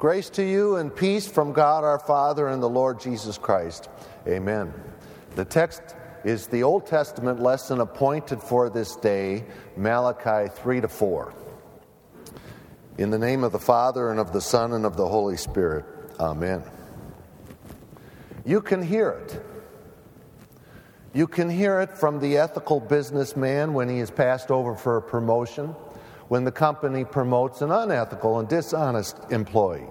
Grace to you and peace from God our Father and the Lord Jesus Christ. Amen. The text is the Old Testament lesson appointed for this day, Malachi 3 to 4. In the name of the Father and of the Son and of the Holy Spirit. Amen. You can hear it. You can hear it from the ethical businessman when he is passed over for a promotion when the company promotes an unethical and dishonest employee.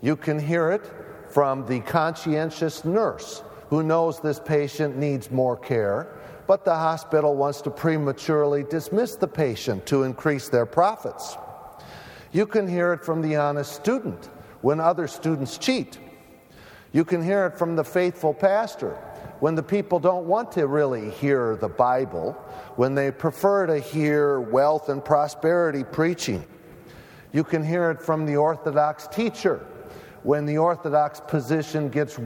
You can hear it from the conscientious nurse who knows this patient needs more care, but the hospital wants to prematurely dismiss the patient to increase their profits. You can hear it from the honest student when other students cheat. You can hear it from the faithful pastor when the people don't want to really hear the Bible, when they prefer to hear wealth and prosperity preaching. You can hear it from the Orthodox teacher when the Orthodox position gets,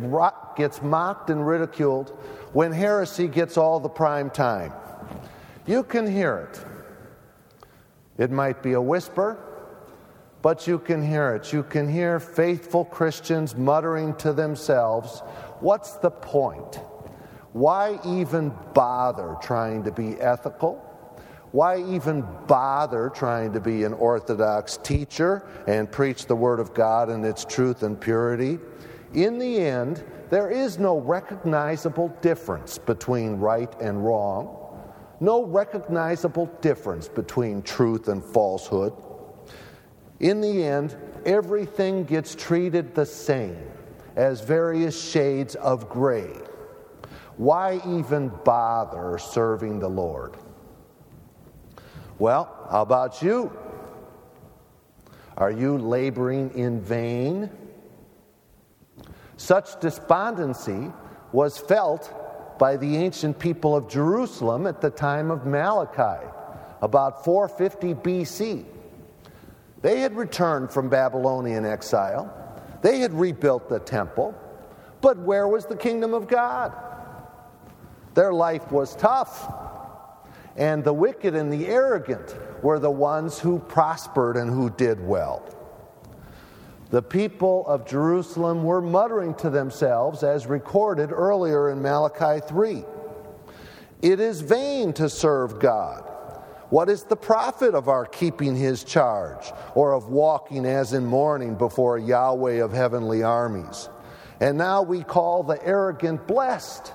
gets mocked and ridiculed, when heresy gets all the prime time. You can hear it. It might be a whisper, but you can hear it. You can hear faithful Christians muttering to themselves, What's the point? Why even bother trying to be ethical? Why even bother trying to be an Orthodox teacher and preach the Word of God and its truth and purity? In the end, there is no recognizable difference between right and wrong, no recognizable difference between truth and falsehood. In the end, everything gets treated the same as various shades of gray. Why even bother serving the Lord? Well, how about you? Are you laboring in vain? Such despondency was felt by the ancient people of Jerusalem at the time of Malachi, about 450 BC. They had returned from Babylonian exile, they had rebuilt the temple, but where was the kingdom of God? Their life was tough. And the wicked and the arrogant were the ones who prospered and who did well. The people of Jerusalem were muttering to themselves, as recorded earlier in Malachi 3 It is vain to serve God. What is the profit of our keeping his charge, or of walking as in mourning before Yahweh of heavenly armies? And now we call the arrogant blessed.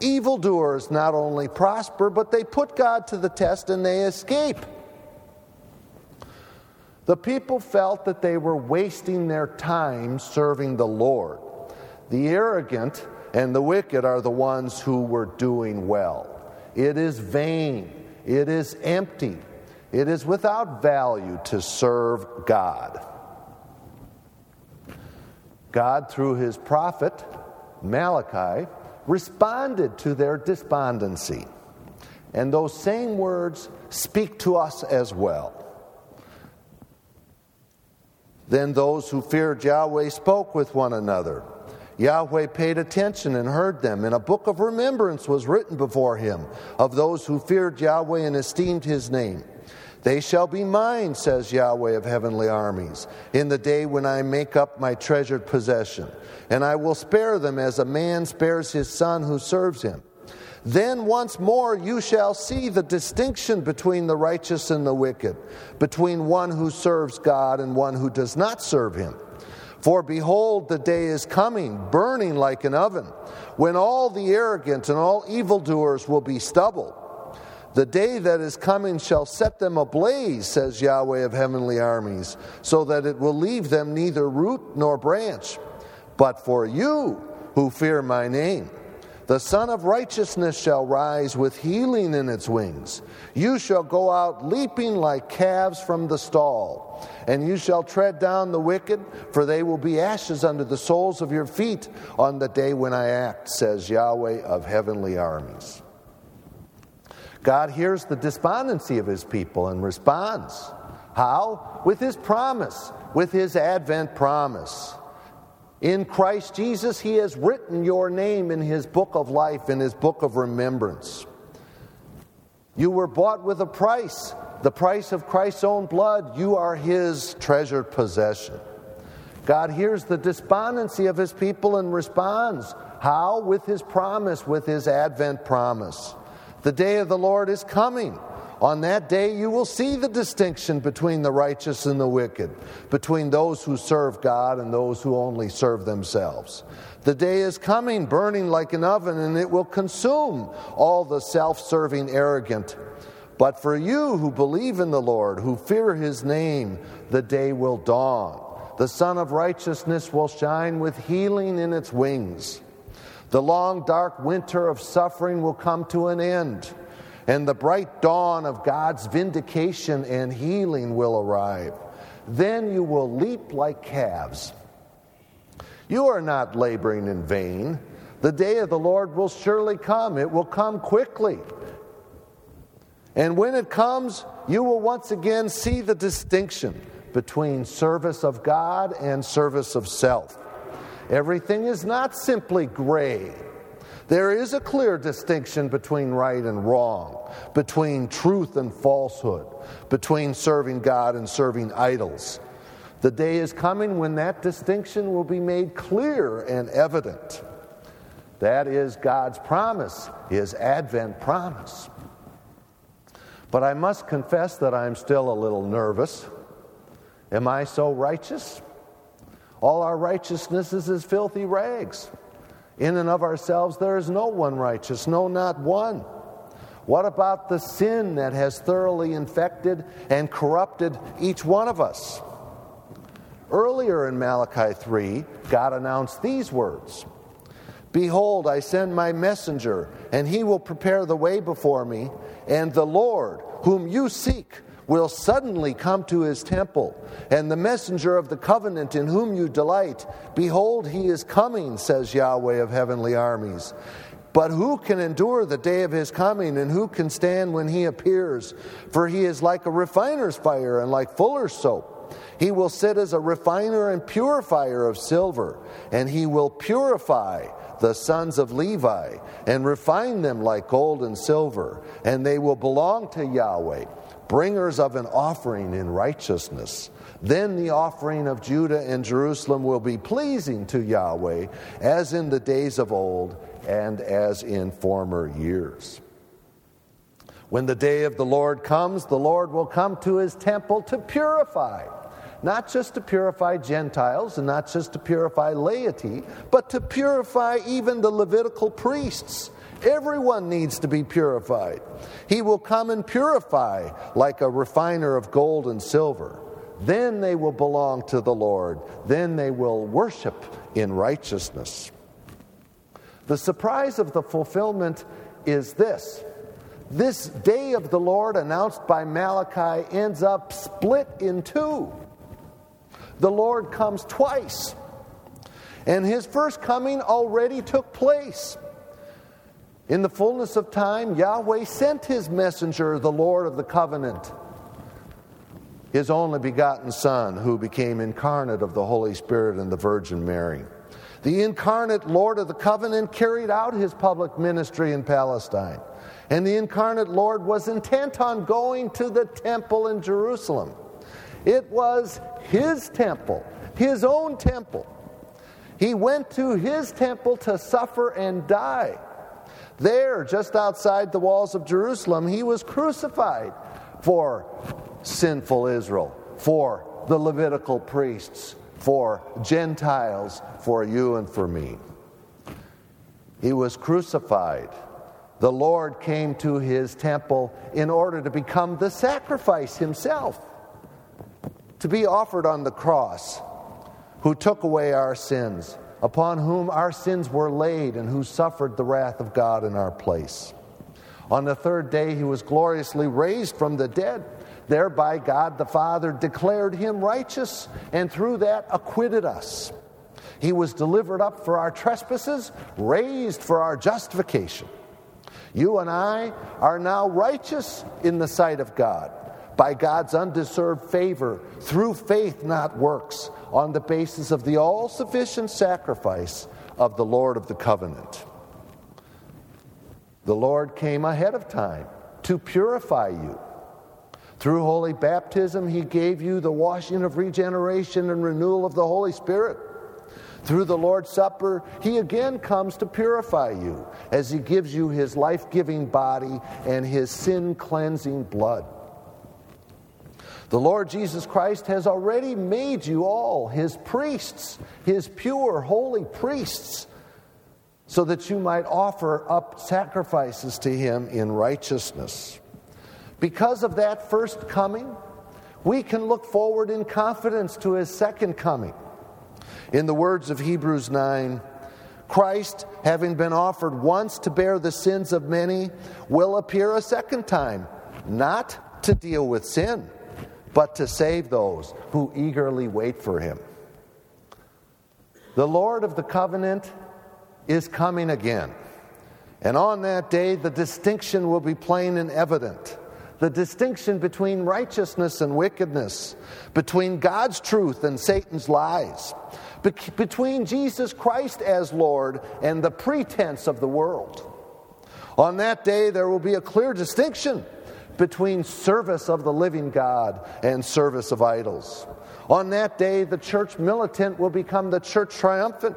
Evildoers not only prosper, but they put God to the test and they escape. The people felt that they were wasting their time serving the Lord. The arrogant and the wicked are the ones who were doing well. It is vain, it is empty, it is without value to serve God. God, through his prophet Malachi, responded to their despondency. And those same words speak to us as well. Then those who feared Yahweh spoke with one another. Yahweh paid attention and heard them, and a book of remembrance was written before him of those who feared Yahweh and esteemed his name. They shall be mine, says Yahweh of heavenly armies, in the day when I make up my treasured possession, and I will spare them as a man spares his son who serves him. Then once more you shall see the distinction between the righteous and the wicked, between one who serves God and one who does not serve him. For behold, the day is coming, burning like an oven, when all the arrogant and all evildoers will be stubble. The day that is coming shall set them ablaze, says Yahweh of heavenly armies, so that it will leave them neither root nor branch. But for you who fear my name, the Sun of Righteousness shall rise with healing in its wings. You shall go out leaping like calves from the stall, and you shall tread down the wicked, for they will be ashes under the soles of your feet on the day when I act, says Yahweh of heavenly armies. God hears the despondency of his people and responds. How? With his promise, with his Advent promise. In Christ Jesus, he has written your name in his book of life, in his book of remembrance. You were bought with a price, the price of Christ's own blood. You are his treasured possession. God hears the despondency of his people and responds. How? With his promise, with his Advent promise. The day of the Lord is coming. On that day, you will see the distinction between the righteous and the wicked, between those who serve God and those who only serve themselves. The day is coming, burning like an oven, and it will consume all the self serving arrogant. But for you who believe in the Lord, who fear his name, the day will dawn. The Sun of Righteousness will shine with healing in its wings. The long, dark winter of suffering will come to an end and the bright dawn of God's vindication and healing will arrive. Then you will leap like calves. You are not laboring in vain. The day of the Lord will surely come, it will come quickly. And when it comes, you will once again see the distinction between service of God and service of self. Everything is not simply gray there is a clear distinction between right and wrong, between truth and falsehood, between serving God and serving idols. The day is coming when that distinction will be made clear and evident. That is God's promise, His Advent promise. But I must confess that I'm still a little nervous. Am I so righteous? All our righteousness is as filthy rags. In and of ourselves, there is no one righteous, no, not one. What about the sin that has thoroughly infected and corrupted each one of us? Earlier in Malachi 3, God announced these words Behold, I send my messenger, and he will prepare the way before me, and the Lord, whom you seek, will suddenly come to his temple, and the messenger of the covenant in whom you delight, behold, he is coming, says Yahweh of heavenly armies. But who can endure the day of his coming, and who can stand when he appears? For he is like a refiner's fire and like fuller's soap. He will sit as a refiner and purifier of silver, and he will purify the sons of Levi and refine them like gold and silver, and they will belong to Yahweh bringers of an offering in righteousness. Then the offering of Judah and Jerusalem will be pleasing to Yahweh, as in the days of old and as in former years. When the day of the Lord comes, the Lord will come to his temple to purify. Not just to purify Gentiles and not just to purify laity, but to purify even the Levitical priests Everyone needs to be purified. He will come and purify like a refiner of gold and silver. Then they will belong to the Lord. Then they will worship in righteousness. The surprise of the fulfillment is this this day of the Lord, announced by Malachi, ends up split in two. The Lord comes twice, and his first coming already took place. In the fullness of time, Yahweh sent his messenger, the Lord of the covenant, his only begotten Son, who became incarnate of the Holy Spirit and the Virgin Mary. The incarnate Lord of the covenant carried out his public ministry in Palestine. And the incarnate Lord was intent on going to the temple in Jerusalem. It was his temple, his own temple. He went to his temple to suffer and die. There, just outside the walls of Jerusalem, he was crucified for sinful Israel, for the Levitical priests, for Gentiles, for you and for me. He was crucified. The Lord came to his temple in order to become the sacrifice himself, to be offered on the cross, who took away our sins upon whom our sins were laid and who suffered the wrath of God in our place. On the third day, he was gloriously raised from the dead. Thereby, God the Father declared him righteous and through that acquitted us. He was delivered up for our trespasses, raised for our justification. You and I are now righteous in the sight of God by God's undeserved favor through faith, not works, on the basis of the all sufficient sacrifice of the Lord of the covenant. The Lord came ahead of time to purify you. Through holy baptism, He gave you the washing of regeneration and renewal of the Holy Spirit. Through the Lord's Supper, He again comes to purify you as He gives you His life giving body and His sin cleansing blood. The Lord Jesus Christ has already made you all His priests, His pure, holy priests, so that you might offer up sacrifices to Him in righteousness. Because of that first coming, we can look forward in confidence to His second coming. In the words of Hebrews 9, Christ, having been offered once to bear the sins of many, will appear a second time, not to deal with sin, but to save those who eagerly wait for him. The Lord of the covenant is coming again. And on that day, the distinction will be plain and evident the distinction between righteousness and wickedness, between God's truth and Satan's lies, be- between Jesus Christ as Lord and the pretense of the world. On that day, there will be a clear distinction between service of the living God and service of idols. On that day, the church militant will become the church triumphant.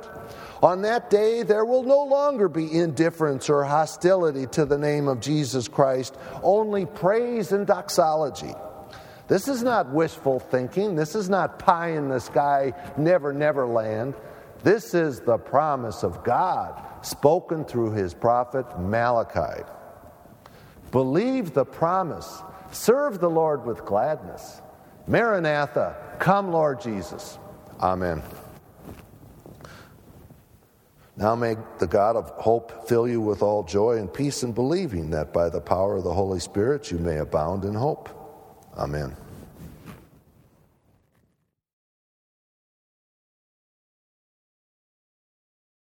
On that day, there will no longer be indifference or hostility to the name of Jesus Christ, only praise and doxology. This is not wishful thinking. This is not pie in the sky, never, never land. This is the promise of God spoken through his prophet Malachi. Believe the promise, serve the Lord with gladness. Maranatha, come, Lord Jesus. Amen. Now may the God of hope fill you with all joy and peace in believing that by the power of the Holy Spirit you may abound in hope. Amen.